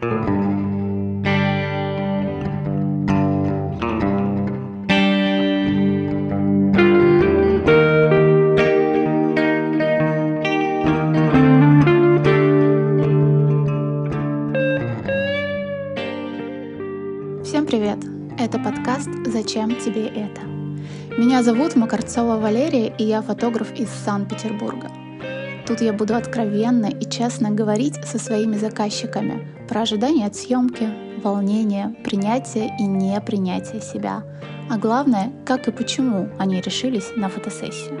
Всем привет! Это подкаст «Зачем тебе это?». Меня зовут Макарцова Валерия, и я фотограф из Санкт-Петербурга. Тут я буду откровенно и честно говорить со своими заказчиками про ожидания от съемки, волнение, принятие и непринятие себя, а главное, как и почему они решились на фотосессию.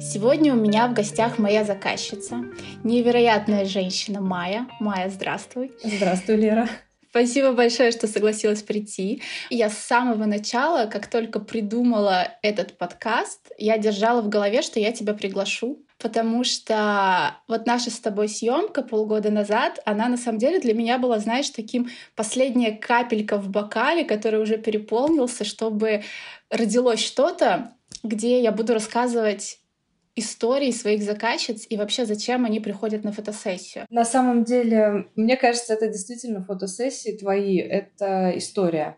Сегодня у меня в гостях моя заказчица, невероятная женщина Майя. Майя, здравствуй. Здравствуй, Лера. Спасибо большое, что согласилась прийти. Я с самого начала, как только придумала этот подкаст, я держала в голове, что я тебя приглашу, потому что вот наша с тобой съемка полгода назад, она на самом деле для меня была, знаешь, таким последняя капелька в бокале, который уже переполнился, чтобы родилось что-то, где я буду рассказывать истории своих заказчиц и вообще зачем они приходят на фотосессию? На самом деле, мне кажется, это действительно фотосессии твои, это история,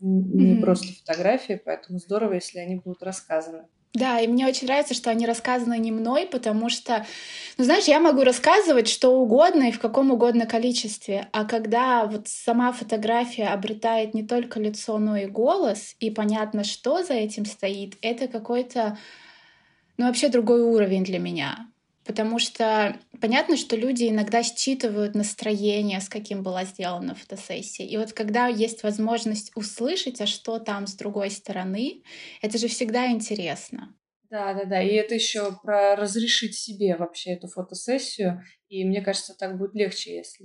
не mm-hmm. просто фотографии, поэтому здорово, если они будут рассказаны. Да, и мне очень нравится, что они рассказаны не мной, потому что, ну знаешь, я могу рассказывать что угодно и в каком угодно количестве, а когда вот сама фотография обретает не только лицо, но и голос, и понятно, что за этим стоит, это какой-то ну, вообще другой уровень для меня. Потому что понятно, что люди иногда считывают настроение, с каким была сделана фотосессия. И вот когда есть возможность услышать, а что там с другой стороны, это же всегда интересно. Да, да, да. И это еще про разрешить себе вообще эту фотосессию. И мне кажется, так будет легче, если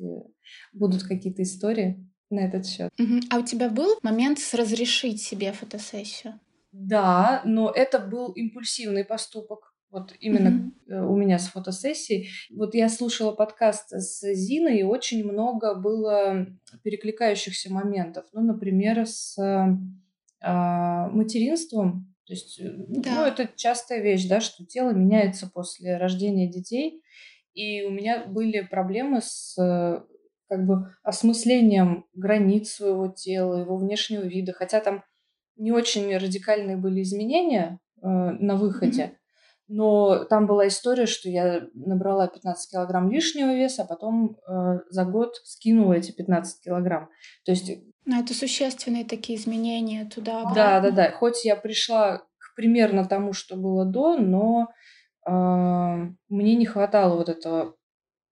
будут какие-то истории на этот счет. Угу. А у тебя был момент с разрешить себе фотосессию? Да, но это был импульсивный поступок. Вот именно mm-hmm. у меня с фотосессией. Вот я слушала подкаст с Зиной, и очень много было перекликающихся моментов. Ну, например, с э, материнством. То есть, э, ну, да. ну, это частая вещь, да, что тело меняется после рождения детей. И у меня были проблемы с как бы осмыслением границ своего тела, его внешнего вида. Хотя там не очень радикальные были изменения э, на выходе, mm-hmm. но там была история, что я набрала 15 килограмм лишнего веса, а потом э, за год скинула эти 15 килограмм. То есть... Ну, это существенные такие изменения туда. Да, да, да. Хоть я пришла к примерно тому, что было до, но э, мне не хватало вот этого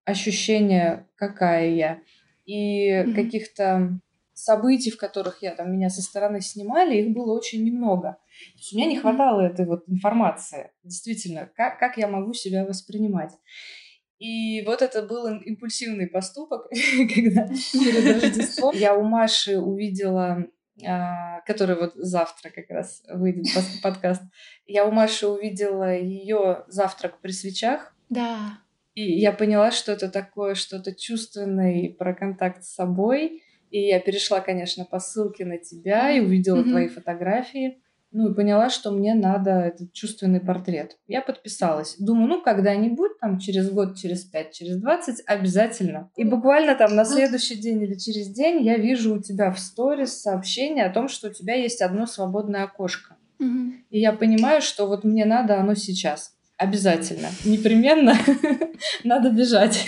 ощущения, какая я, и mm-hmm. каких-то событий, в которых я там меня со стороны снимали, их было очень немного. То есть у меня не хватало этой вот информации, действительно, как, как я могу себя воспринимать. И вот это был импульсивный поступок, когда перед Рождеством я у Маши увидела, а, который вот завтра как раз выйдет подкаст, я у Маши увидела ее завтрак при свечах. Да. И я поняла, что это такое что-то чувственное про контакт с собой. И я перешла, конечно, по ссылке на тебя и увидела mm-hmm. твои фотографии. Ну и поняла, что мне надо этот чувственный портрет. Я подписалась. Думаю, ну когда-нибудь, там через год, через пять, через двадцать, обязательно. И буквально там на следующий день или через день я вижу у тебя в сторис сообщение о том, что у тебя есть одно свободное окошко. Mm-hmm. И я понимаю, что вот мне надо оно сейчас. Обязательно. Непременно надо бежать.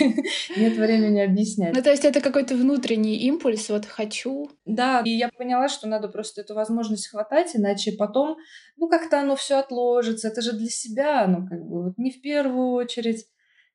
Нет времени объяснять. Ну, то есть это какой-то внутренний импульс, вот хочу. Да, и я поняла, что надо просто эту возможность хватать, иначе потом, ну, как-то оно все отложится. Это же для себя, ну, как бы, вот не в первую очередь.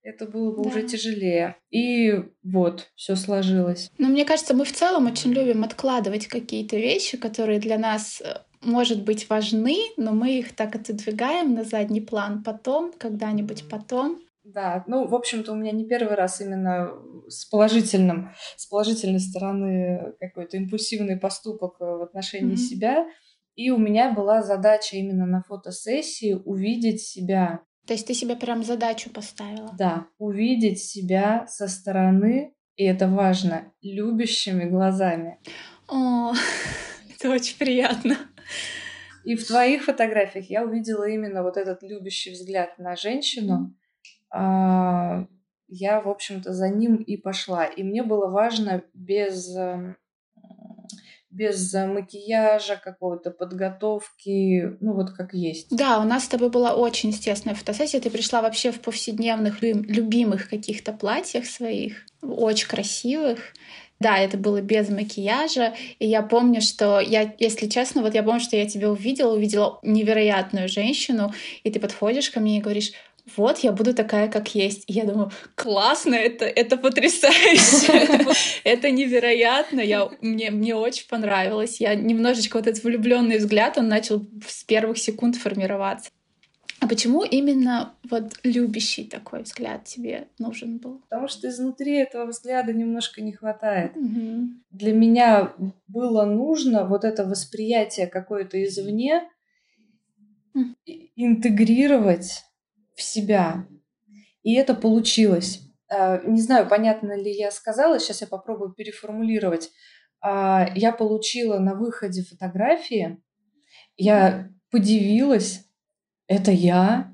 Это было бы да. уже тяжелее. И вот, все сложилось. Но мне кажется, мы в целом очень любим откладывать какие-то вещи, которые для нас э, может быть, важны, но мы их так отодвигаем на задний план потом, когда-нибудь потом. Да, ну, в общем-то, у меня не первый раз именно с положительным, с положительной стороны какой-то импульсивный поступок в отношении mm-hmm. себя. И у меня была задача именно на фотосессии увидеть себя. То есть ты себе прям задачу поставила? Да, увидеть себя со стороны, и это важно, любящими глазами. О, это очень приятно. И в твоих фотографиях я увидела именно вот этот любящий взгляд на женщину. А, я, в общем-то, за ним и пошла. И мне было важно без эм, без макияжа, какого-то подготовки, ну вот как есть. Да, у нас с тобой была очень естественная фотосессия. Ты пришла вообще в повседневных, любимых каких-то платьях своих, очень красивых. Да, это было без макияжа. И я помню, что я, если честно, вот я помню, что я тебя увидела, увидела невероятную женщину, и ты подходишь ко мне и говоришь, вот я буду такая, как есть. И я думаю, классно, это, это потрясающе, это невероятно, я, мне, мне очень понравилось. Я немножечко вот этот влюбленный взгляд, он начал с первых секунд формироваться. А почему именно вот любящий такой взгляд тебе нужен был? Потому что изнутри этого взгляда немножко не хватает. Угу. Для меня было нужно вот это восприятие какое-то извне угу. интегрировать в себя. И это получилось. А, не знаю, понятно ли я сказала, сейчас я попробую переформулировать. А, я получила на выходе фотографии, я подивилась, это я,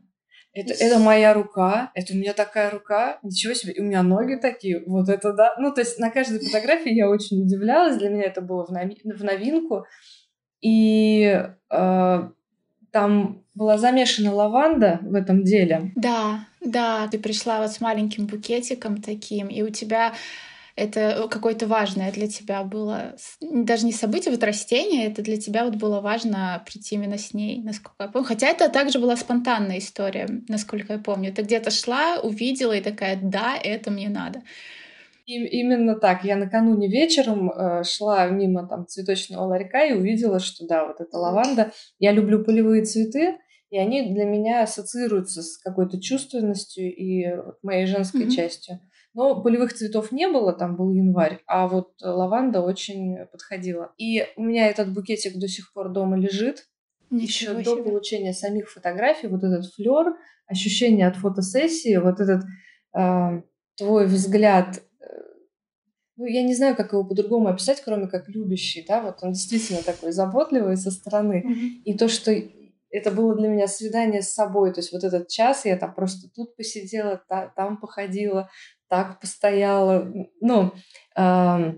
это, это моя рука, это у меня такая рука, ничего себе, и у меня ноги такие, вот это да. Ну, то есть на каждой фотографии я очень удивлялась, для меня это было в, новинку. И э, там была замешана лаванда в этом деле. Да, да, ты пришла вот с маленьким букетиком таким, и у тебя это какое-то важное для тебя было, даже не событие, вот растение, это для тебя вот было важно прийти именно с ней, насколько я помню. Хотя это также была спонтанная история, насколько я помню. Ты где-то шла, увидела и такая, да, это мне надо. И, именно так. Я накануне вечером э, шла мимо там цветочного ларька и увидела, что да, вот эта лаванда. Я люблю полевые цветы, и они для меня ассоциируются с какой-то чувственностью и моей женской mm-hmm. частью. Но полевых цветов не было, там был январь, а вот лаванда очень подходила. И у меня этот букетик до сих пор дома лежит. Еще до получения самих фотографий, вот этот флер, ощущение от фотосессии, вот этот э, твой взгляд э, ну, я не знаю, как его по-другому описать, кроме как любящий, да, вот он действительно такой заботливый со стороны. Mm-hmm. И то, что это было для меня свидание с собой, то есть вот этот час я там просто тут посидела, та, там походила, так постояла. Ну, э,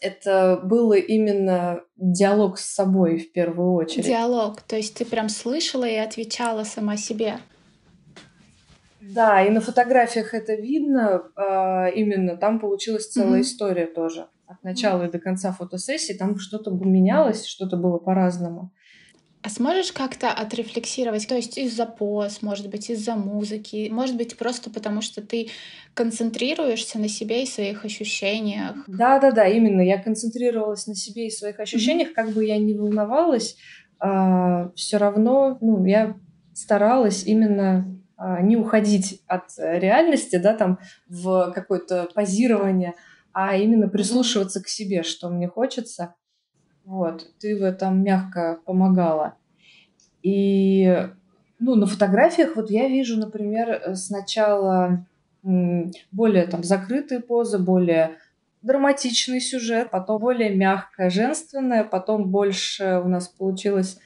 это было именно диалог с собой в первую очередь. Диалог, то есть ты прям слышала и отвечала сама себе. Да, и на фотографиях это видно. Э, именно там получилась целая mm-hmm. история тоже. От начала mm-hmm. и до конца фотосессии там что-то менялось, что-то было по-разному. А сможешь как-то отрефлексировать, то есть из-за поз, может быть, из-за музыки, может быть, просто потому что ты концентрируешься на себе и своих ощущениях? Да, да, да, именно. Я концентрировалась на себе и своих ощущениях, mm-hmm. как бы я ни волновалась, а, все равно, ну, я старалась именно а, не уходить от реальности, да, там в какое-то позирование, а именно прислушиваться к себе, что мне хочется. Вот, ты в этом мягко помогала. И, ну, на фотографиях вот я вижу, например, сначала более там закрытые позы, более драматичный сюжет, потом более мягкая, женственная, потом больше у нас получилось,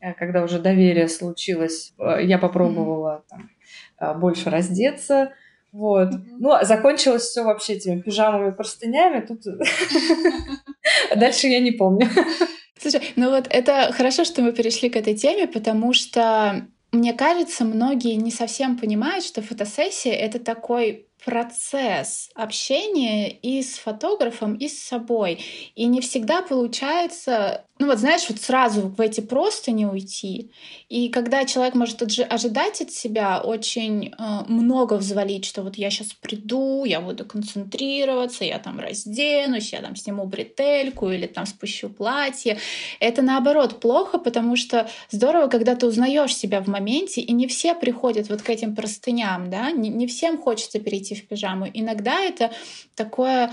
э, когда уже доверие случилось, э, я попробовала там, э, больше раздеться, вот. Mm-hmm. Ну, а закончилось все вообще этими пижамами, простынями. Тут дальше я не помню. Слушай, ну вот это хорошо, что мы перешли к этой теме, потому что мне кажется, многие не совсем понимают, что фотосессия — это такой процесс общения и с фотографом, и с собой. И не всегда получается, ну вот знаешь, вот сразу в эти просто не уйти. И когда человек может ожидать от себя очень э, много взвалить, что вот я сейчас приду, я буду концентрироваться, я там разденусь, я там сниму бретельку или там спущу платье. Это наоборот плохо, потому что здорово, когда ты узнаешь себя в моменте, и не все приходят вот к этим простыням, да, не, не всем хочется перейти в пижаму. Иногда это такое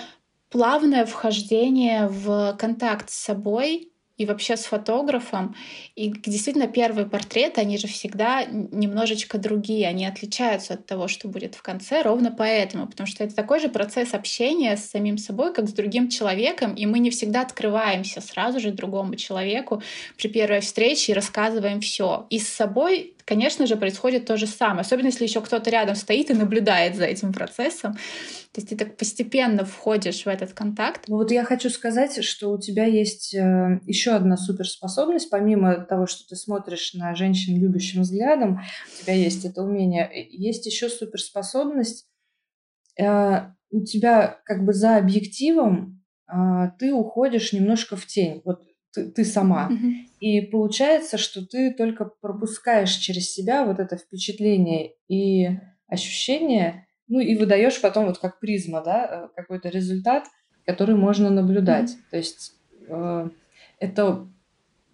плавное вхождение в контакт с собой, и вообще с фотографом. И действительно первые портреты, они же всегда немножечко другие, они отличаются от того, что будет в конце, ровно поэтому, потому что это такой же процесс общения с самим собой, как с другим человеком, и мы не всегда открываемся сразу же другому человеку при первой встрече и рассказываем все. И с собой конечно же, происходит то же самое. Особенно, если еще кто-то рядом стоит и наблюдает за этим процессом. То есть ты так постепенно входишь в этот контакт. Вот я хочу сказать, что у тебя есть э, еще одна суперспособность, помимо того, что ты смотришь на женщин любящим взглядом, у тебя есть это умение, есть еще суперспособность. Э, у тебя как бы за объективом э, ты уходишь немножко в тень. Вот ты, ты сама. Mm-hmm. И получается, что ты только пропускаешь через себя вот это впечатление и ощущение, ну и выдаешь потом вот как призма, да, э, какой-то результат, который можно наблюдать. Mm-hmm. То есть э, это,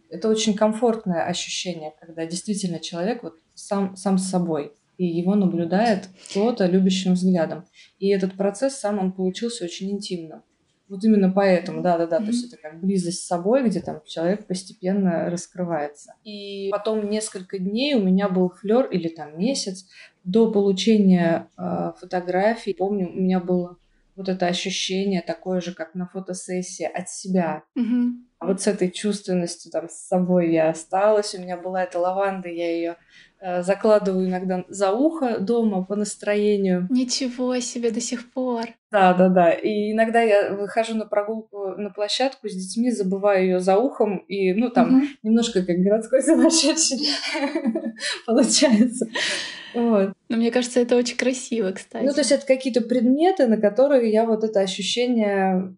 это очень комфортное ощущение, когда действительно человек вот сам, сам с собой, и его наблюдает кто-то любящим взглядом. И этот процесс сам он получился очень интимным. Вот именно поэтому, да-да-да, mm-hmm. то есть это как близость с собой, где там человек постепенно раскрывается. И потом несколько дней у меня был флер или там месяц до получения э, фотографий. Помню, у меня было вот это ощущение такое же, как на фотосессии от себя. Mm-hmm. А вот с этой чувственностью там с собой я осталась. У меня была эта лаванда, я ее закладываю иногда за ухо дома по настроению. Ничего себе до сих пор. Да, да, да. И иногда я выхожу на прогулку на площадку с детьми, забываю ее за ухом, и, ну, там, угу. немножко как городской сумасшедший получается. Вот. Но мне кажется, это очень красиво, кстати. Ну, то есть это какие-то предметы, на которые я вот это ощущение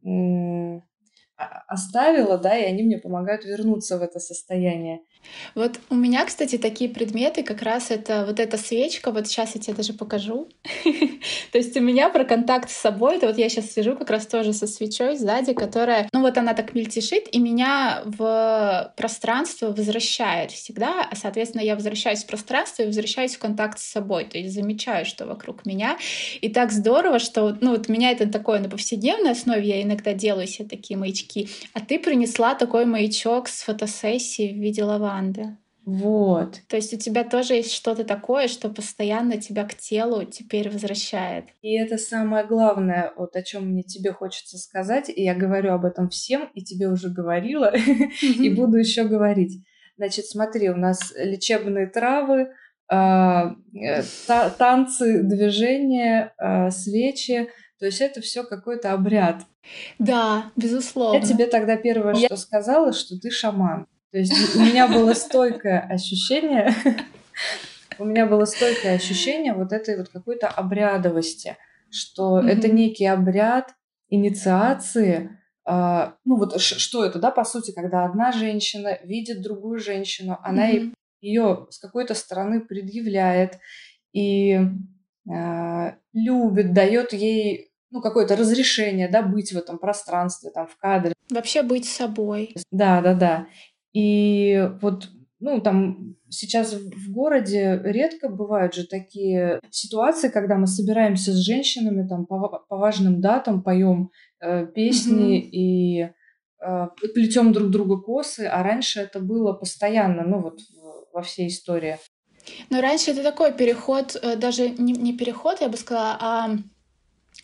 оставила, да, и они мне помогают вернуться в это состояние. Вот у меня, кстати, такие предметы, как раз это вот эта свечка, вот сейчас я тебе даже покажу. То есть у меня про контакт с собой, это вот я сейчас сижу как раз тоже со свечой сзади, которая, ну вот она так мельтешит, и меня в пространство возвращает всегда, а, соответственно, я возвращаюсь в пространство и возвращаюсь в контакт с собой, то есть замечаю, что вокруг меня. И так здорово, что, ну вот меня это такое на повседневной основе, я иногда делаю себе такие маячки, а ты принесла такой маячок с фотосессии в виде лаванды лаванды. Вот. То есть у тебя тоже есть что-то такое, что постоянно тебя к телу теперь возвращает. И это самое главное, вот о чем мне тебе хочется сказать, и я говорю об этом всем, и тебе уже говорила, и буду еще говорить. Значит, смотри, у нас лечебные травы, а, э, танцы, движения, а, свечи, то есть это все какой-то обряд. Да, безусловно. Я тебе тогда первое, что сказала, что ты шаман. То есть у меня было стойкое ощущение, у меня было стойкое ощущение вот этой вот какой-то обрядовости, что это некий обряд инициации, Uh, ну вот что это, да, по сути, когда одна женщина видит другую женщину, она mm-hmm. ее с какой-то стороны предъявляет и uh, любит, дает ей ну какое-то разрешение, да, быть в этом пространстве, там в кадре. Вообще быть собой. Да, да, да. И вот, ну, там сейчас в городе редко бывают же такие ситуации, когда мы собираемся с женщинами там по, по важным датам, поем э, песни mm-hmm. и э, плетем друг другу косы, а раньше это было постоянно, ну вот во всей истории. Но раньше это такой переход, э, даже не, не переход, я бы сказала, а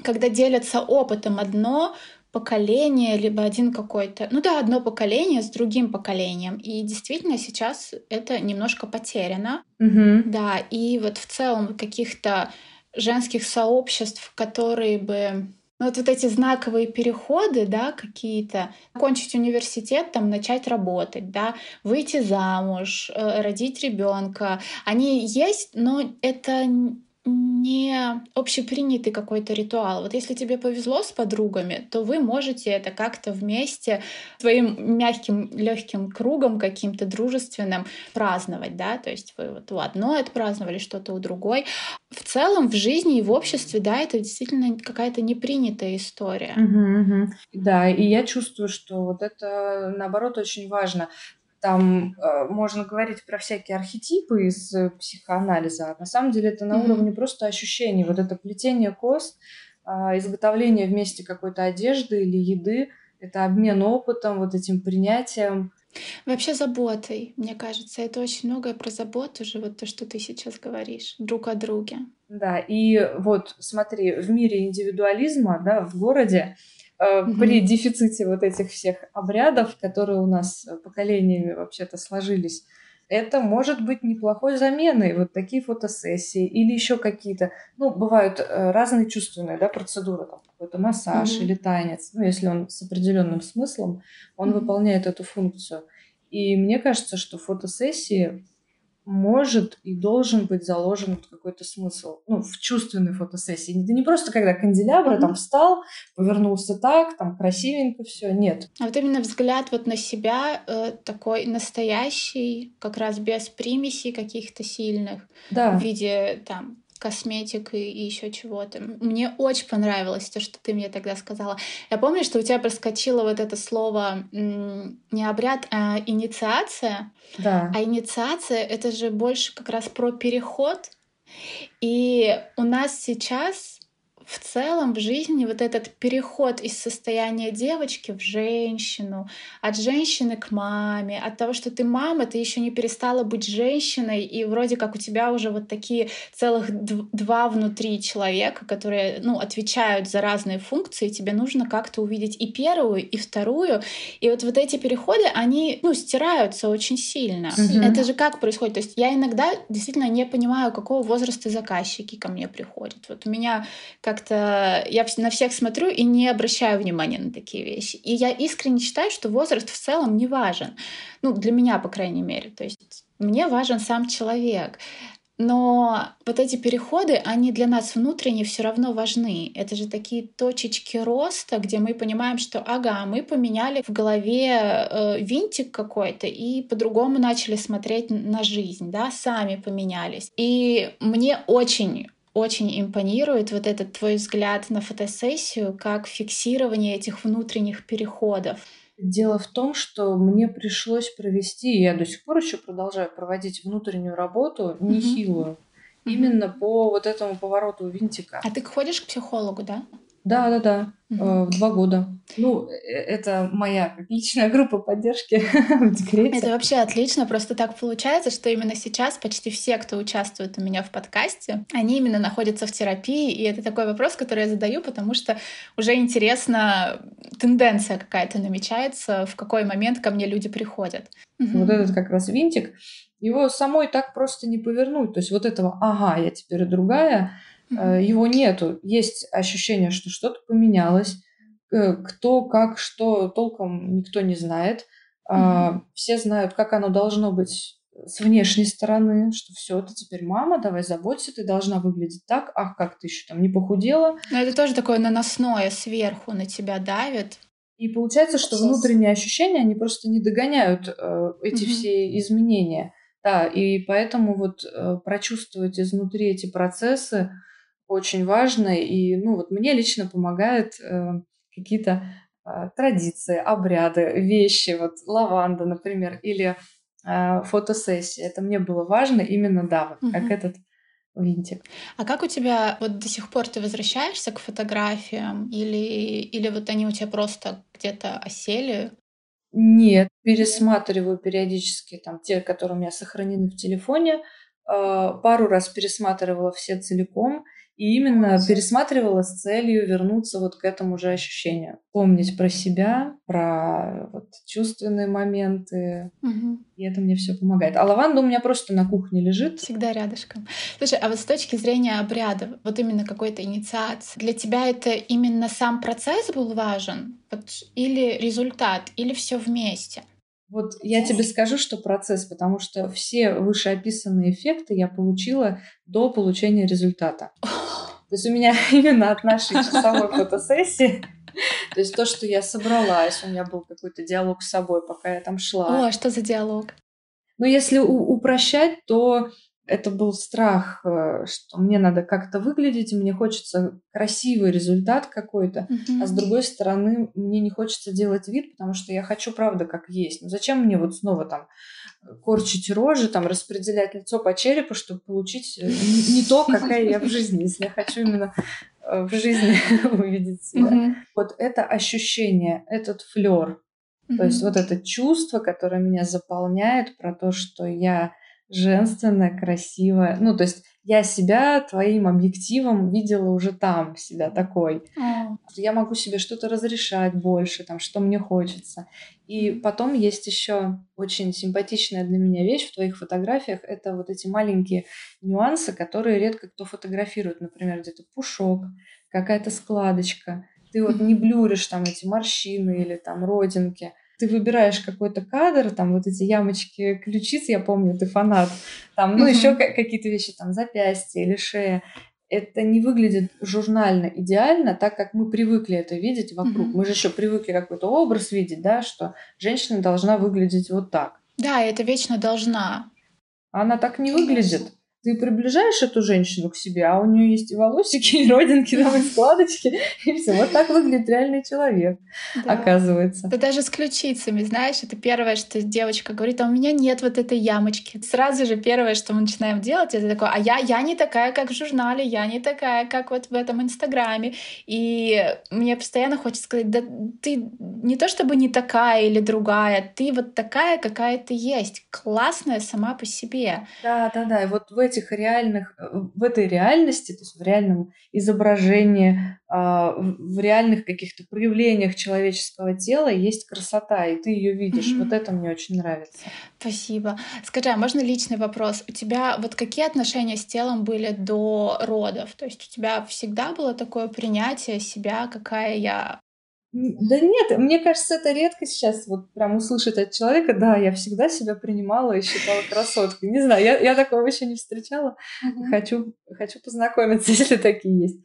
когда делятся опытом одно, поколение, либо один какой-то, ну да, одно поколение с другим поколением. И действительно сейчас это немножко потеряно. Угу. Да, и вот в целом каких-то женских сообществ, которые бы ну, вот, вот эти знаковые переходы, да, какие-то, окончить университет, там, начать работать, да, выйти замуж, э, родить ребенка, они есть, но это не общепринятый какой-то ритуал. Вот если тебе повезло с подругами, то вы можете это как-то вместе своим мягким, легким кругом каким-то дружественным праздновать, да, то есть вы вот у одной отпраздновали что-то у другой. В целом в жизни и в обществе, да, это действительно какая-то непринятая история. Угу, угу. Да, и я чувствую, что вот это наоборот очень важно. Там э, можно говорить про всякие архетипы из э, психоанализа. А на самом деле это на mm-hmm. уровне просто ощущений. Вот это плетение кос, э, изготовление вместе какой-то одежды или еды, это обмен опытом, вот этим принятием. Вообще заботой, мне кажется, это очень многое про заботу же, вот то, что ты сейчас говоришь, друг о друге. Да, и вот смотри, в мире индивидуализма, да, в городе mm-hmm. при дефиците вот этих всех обрядов, которые у нас поколениями вообще-то сложились, это может быть неплохой заменой. Вот такие фотосессии или еще какие-то. Ну, бывают э, разные чувственные да, процедуры, там какой-то массаж mm-hmm. или танец. Ну, если он с определенным смыслом, он mm-hmm. выполняет эту функцию. И мне кажется, что фотосессии может и должен быть заложен какой-то смысл, ну, в чувственной фотосессии. Это не просто когда канделябра mm-hmm. там встал, повернулся так, там красивенько все, нет. А вот именно взгляд вот на себя э, такой настоящий, как раз без примесей каких-то сильных, да. в виде там косметик и, и еще чего-то. Мне очень понравилось то, что ты мне тогда сказала. Я помню, что у тебя проскочило вот это слово не обряд, а инициация. Да. А инициация это же больше как раз про переход. И у нас сейчас в целом в жизни вот этот переход из состояния девочки в женщину, от женщины к маме, от того, что ты мама, ты еще не перестала быть женщиной, и вроде как у тебя уже вот такие целых два внутри человека, которые, ну, отвечают за разные функции, тебе нужно как-то увидеть и первую, и вторую, и вот вот эти переходы, они, ну, стираются очень сильно. Mm-hmm. Это же как происходит? То есть я иногда действительно не понимаю, какого возраста заказчики ко мне приходят. Вот у меня как как-то я на всех смотрю и не обращаю внимания на такие вещи. И я искренне считаю, что возраст в целом не важен. Ну, для меня, по крайней мере. То есть мне важен сам человек. Но вот эти переходы, они для нас внутренне все равно важны. Это же такие точечки роста, где мы понимаем, что ага, мы поменяли в голове э, винтик какой-то и по-другому начали смотреть на жизнь, да, сами поменялись. И мне очень очень импонирует вот этот твой взгляд на фотосессию как фиксирование этих внутренних переходов. Дело в том, что мне пришлось провести, я до сих пор еще продолжаю проводить внутреннюю работу, нехилую, mm-hmm. именно по вот этому повороту винтика. А ты ходишь к психологу, да? Да, да, да. Угу. В два года. Ну, э, это моя личная группа поддержки в декрете. Это вообще отлично. Просто так получается, что именно сейчас почти все, кто участвует у меня в подкасте, они именно находятся в терапии. И это такой вопрос, который я задаю, потому что уже интересно, тенденция какая-то намечается, в какой момент ко мне люди приходят. Вот этот как раз винтик, его самой так просто не повернуть. То есть вот этого «ага, я теперь другая», mm Его нету. Есть ощущение, что что-то поменялось. Э, кто, как, что, толком никто не знает. Mm-hmm. Все знают, как оно должно быть с внешней стороны, что все, ты теперь мама, давай заботься, ты должна выглядеть так, ах, как ты еще там не похудела. Но это тоже такое наносное сверху на тебя давит. И получается, что внутренние ощущения, они просто не догоняют э, эти mm-hmm. все изменения. Да, и поэтому вот э, прочувствовать изнутри эти процессы, очень важно. И, ну, вот мне лично помогают э, какие-то э, традиции, обряды, вещи, вот лаванда, например, или э, фотосессия. Это мне было важно именно, да, вот угу. как этот винтик. А как у тебя вот до сих пор ты возвращаешься к фотографиям или, или вот они у тебя просто где-то осели? Нет, пересматриваю периодически там те, которые у меня сохранены в телефоне. Э, пару раз пересматривала все целиком. И именно пересматривала с целью вернуться вот к этому же ощущению. Помнить про себя, про вот чувственные моменты. Угу. И это мне все помогает. А лаванда у меня просто на кухне лежит. Всегда рядышком. Слушай, а вот с точки зрения обряда, вот именно какой-то инициации, для тебя это именно сам процесс был важен? Вот, или результат, или все вместе? Вот я тебе скажу, что процесс, потому что все вышеописанные эффекты я получила до получения результата. То есть у меня именно от нашей часовой фотосессии то есть то, что я собралась, у меня был какой-то диалог с собой, пока я там шла. О, а что за диалог? Ну, если упрощать, то это был страх, э, что мне надо как-то выглядеть, мне хочется красивый результат какой-то, uh-huh. а с другой стороны мне не хочется делать вид, потому что я хочу правда как есть. Ну зачем мне вот снова там корчить рожи, там распределять лицо по черепу, чтобы получить э, не, то, какая я в жизни, если я хочу именно э, в жизни увидеть себя. Uh-huh. Вот это ощущение, этот флер, uh-huh. то есть вот это чувство, которое меня заполняет про то, что я женственная, красивая. Ну, то есть я себя твоим объективом видела уже там, себя такой. Mm. Я могу себе что-то разрешать больше, там, что мне хочется. И потом есть еще очень симпатичная для меня вещь в твоих фотографиях. Это вот эти маленькие нюансы, которые редко кто фотографирует. Например, где-то пушок, какая-то складочка. Ты вот не блюришь там эти морщины или там родинки ты выбираешь какой-то кадр, там вот эти ямочки ключиц, я помню, ты фанат, там, ну, еще какие-то вещи, там, запястье или шея. Это не выглядит журнально идеально, так как мы привыкли это видеть вокруг. Мы же еще привыкли какой-то образ видеть, да, что женщина должна выглядеть вот так. Да, это вечно должна. Она так не выглядит ты приближаешь эту женщину к себе, а у нее есть и волосики, и родинки, там, и складочки, и все. Вот так выглядит реальный человек, да. оказывается. Да даже с ключицами, знаешь, это первое, что девочка говорит, а у меня нет вот этой ямочки. Сразу же первое, что мы начинаем делать, это такое, а я, я не такая, как в журнале, я не такая, как вот в этом инстаграме. И мне постоянно хочется сказать, да ты не то чтобы не такая или другая, ты вот такая, какая ты есть, классная сама по себе. Да, да, да. И вот в этих реальных, э, в этой реальности, то есть в реальном изображении, а, в реальных каких-то проявлениях человеческого тела есть красота, и ты ее видишь. Mm-hmm. Вот это мне очень нравится. Спасибо. Скажи, а можно личный вопрос? У тебя вот какие отношения с телом были до родов? То есть у тебя всегда было такое принятие себя, какая я да нет, мне кажется, это редко сейчас вот прям услышать от человека, да, я всегда себя принимала и считала красоткой. Не знаю, я, я такого еще не встречала. Mm-hmm. Хочу, хочу познакомиться, если такие есть.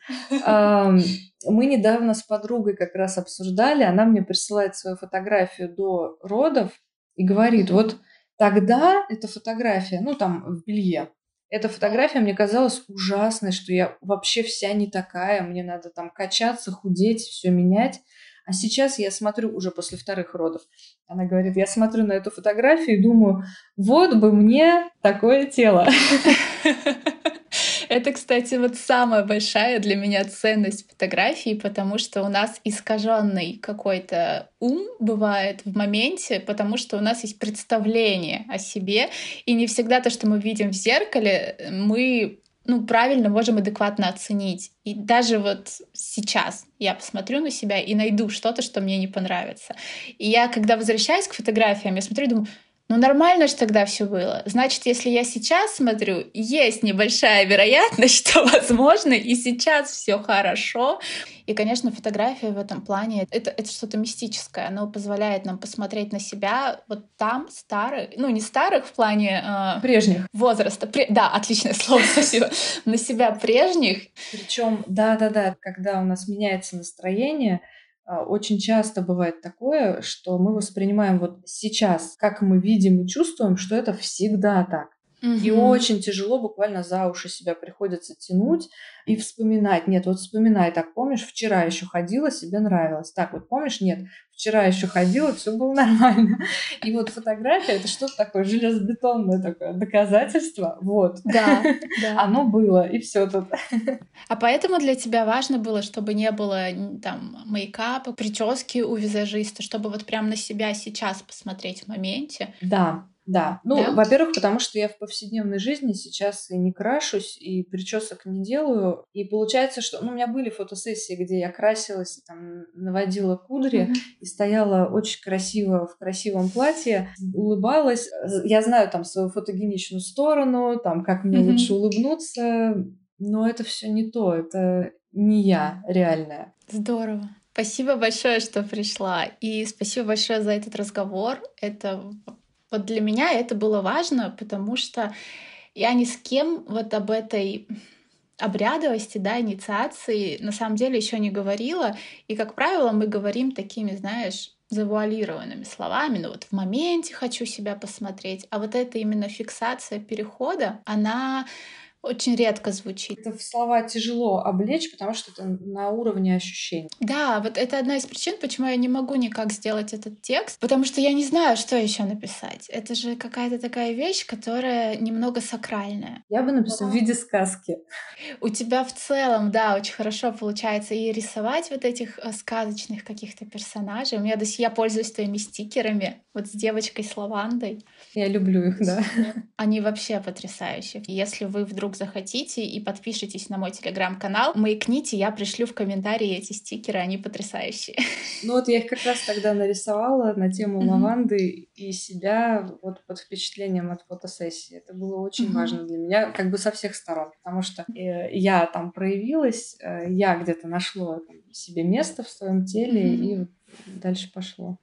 Мы недавно с подругой как раз обсуждали, она мне присылает свою фотографию до родов и говорит, вот тогда эта фотография, ну там в белье, эта фотография мне казалась ужасной, что я вообще вся не такая, мне надо там качаться, худеть, все менять. А сейчас я смотрю уже после вторых родов. Она говорит, я смотрю на эту фотографию и думаю, вот бы мне такое тело. Это, кстати, вот самая большая для меня ценность фотографии, потому что у нас искаженный какой-то ум бывает в моменте, потому что у нас есть представление о себе, и не всегда то, что мы видим в зеркале, мы ну, правильно можем адекватно оценить. И даже вот сейчас я посмотрю на себя и найду что-то, что мне не понравится. И я, когда возвращаюсь к фотографиям, я смотрю и думаю, ну нормально же тогда все было. Значит, если я сейчас смотрю, есть небольшая вероятность, что, возможно, и сейчас все хорошо. И, конечно, фотография в этом плане это, это что-то мистическое. Оно позволяет нам посмотреть на себя вот там, старых, ну не старых в плане... Э, прежних. Возраста. Пре... Да, отличное слово, спасибо. На себя прежних. Причем, да-да-да, когда у нас меняется настроение, очень часто бывает такое, что мы воспринимаем вот сейчас, как мы видим и чувствуем, что это всегда так. Угу. И очень тяжело буквально за уши себя приходится тянуть и вспоминать. Нет, вот вспоминай, так помнишь, вчера еще ходила, себе нравилось. Так вот помнишь, нет, вчера еще ходила, все было нормально. И вот фотография это что-то такое железобетонное такое доказательство. Вот. Да, да. Оно было, и все тут. А поэтому для тебя важно было, чтобы не было там мейкапа, прически у визажиста, чтобы вот прям на себя сейчас посмотреть в моменте. Да, да, ну, да? во-первых, потому что я в повседневной жизни сейчас и не крашусь, и причесок не делаю. И получается, что ну, у меня были фотосессии, где я красилась, там, наводила кудри mm-hmm. и стояла очень красиво в красивом платье, улыбалась. Я знаю там свою фотогеничную сторону, там, как мне mm-hmm. лучше улыбнуться, но это все не то, это не я реальная. Здорово. Спасибо большое, что пришла. И спасибо большое за этот разговор. Это вот для меня это было важно, потому что я ни с кем вот об этой обрядовости, да, инициации на самом деле еще не говорила. И, как правило, мы говорим такими, знаешь, завуалированными словами, ну вот в моменте хочу себя посмотреть, а вот эта именно фиксация перехода, она очень редко звучит. Это в слова тяжело облечь, потому что это на уровне ощущений. Да, вот это одна из причин, почему я не могу никак сделать этот текст, потому что я не знаю, что еще написать. Это же какая-то такая вещь, которая немного сакральная. Я бы написала в виде сказки. У тебя в целом, да, очень хорошо получается и рисовать вот этих э, сказочных каких-то персонажей. У меня до сих я пользуюсь твоими стикерами, вот с девочкой с лавандой. Я люблю их, да. Они вообще потрясающие. Если вы вдруг захотите и подпишитесь на мой телеграм-канал, маякните, я пришлю в комментарии эти стикеры, они потрясающие. Ну вот я их как раз тогда нарисовала на тему mm-hmm. лаванды и себя вот под впечатлением от фотосессии. Это было очень mm-hmm. важно для меня, как бы со всех сторон, потому что э, я там проявилась, э, я где-то нашла там, себе место в своем теле mm-hmm. и дальше пошло.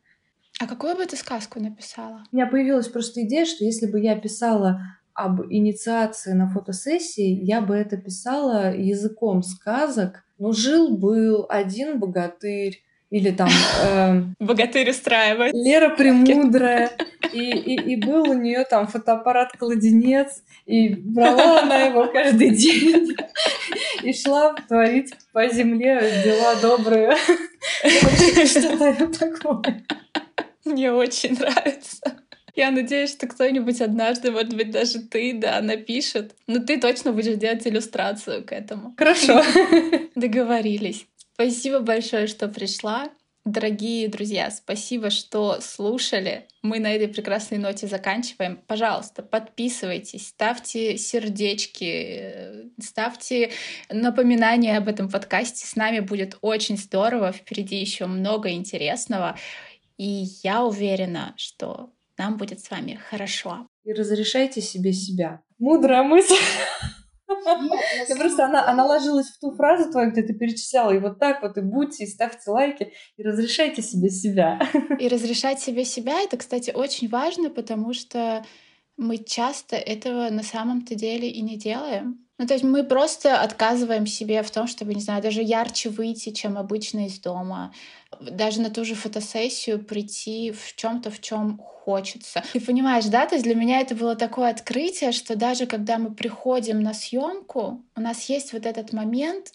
А какую бы ты сказку написала? У меня появилась просто идея, что если бы я писала об инициации на фотосессии, я бы это писала языком сказок. Ну, жил-был один богатырь, или там... Э, Богатырь устраивает. Лера Премудрая. И, и, и был у нее там фотоаппарат-кладенец, и брала она его каждый день и шла творить по земле дела добрые. Что-то такое. Мне очень нравится. Я надеюсь, что кто-нибудь однажды, может быть, даже ты, да, напишет. Но ты точно будешь делать иллюстрацию к этому. Хорошо. Договорились. Спасибо большое, что пришла. Дорогие друзья, спасибо, что слушали. Мы на этой прекрасной ноте заканчиваем. Пожалуйста, подписывайтесь, ставьте сердечки, ставьте напоминания об этом подкасте. С нами будет очень здорово. Впереди еще много интересного. И я уверена, что нам будет с вами хорошо. И разрешайте себе себя. Мудрая мысль. Я просто она, она ложилась в ту фразу твою, где ты перечисляла, и вот так вот, и будьте, и ставьте лайки, и разрешайте себе себя. И разрешать себе себя, это, кстати, очень важно, потому что мы часто этого на самом-то деле и не делаем. Ну, то есть мы просто отказываем себе в том, чтобы, не знаю, даже ярче выйти, чем обычно из дома, даже на ту же фотосессию прийти в чем-то, в чем хочется. Ты понимаешь, да? То есть для меня это было такое открытие, что даже когда мы приходим на съемку, у нас есть вот этот момент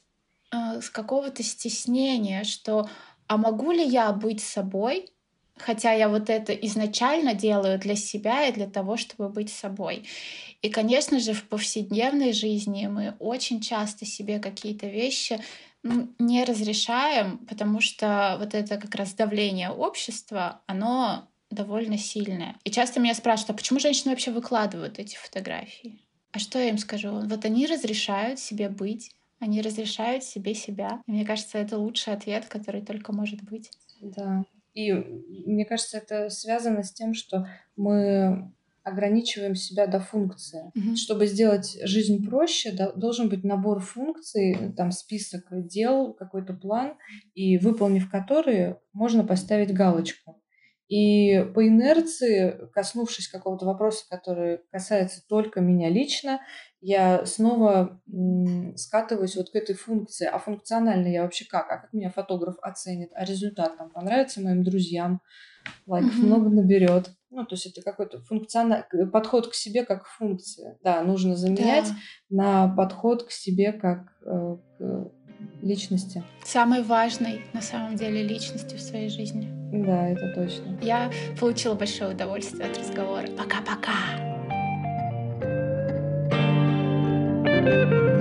э, с какого-то стеснения, что а могу ли я быть собой, хотя я вот это изначально делаю для себя и для того, чтобы быть собой. И, конечно же, в повседневной жизни мы очень часто себе какие-то вещи ну, не разрешаем, потому что вот это как раз давление общества, оно довольно сильное. И часто меня спрашивают, а почему женщины вообще выкладывают эти фотографии? А что я им скажу? Вот они разрешают себе быть, они разрешают себе себя. И мне кажется, это лучший ответ, который только может быть. Да. И мне кажется, это связано с тем, что мы ограничиваем себя до функции. Mm-hmm. Чтобы сделать жизнь проще, да, должен быть набор функций, там список дел, какой-то план, и выполнив которые, можно поставить галочку. И по инерции, коснувшись какого-то вопроса, который касается только меня лично, я снова скатываюсь вот к этой функции. А функционально я вообще как? А как меня фотограф оценит? А результат там понравится моим друзьям? Лайков mm-hmm. много наберет. Ну, то есть это какой-то функциональный подход к себе как функция. Да, нужно заменять да. на подход к себе как э, к личности. Самой важной, на самом деле, личности в своей жизни. Да, это точно. Я получила большое удовольствие от разговора. Пока-пока. thank you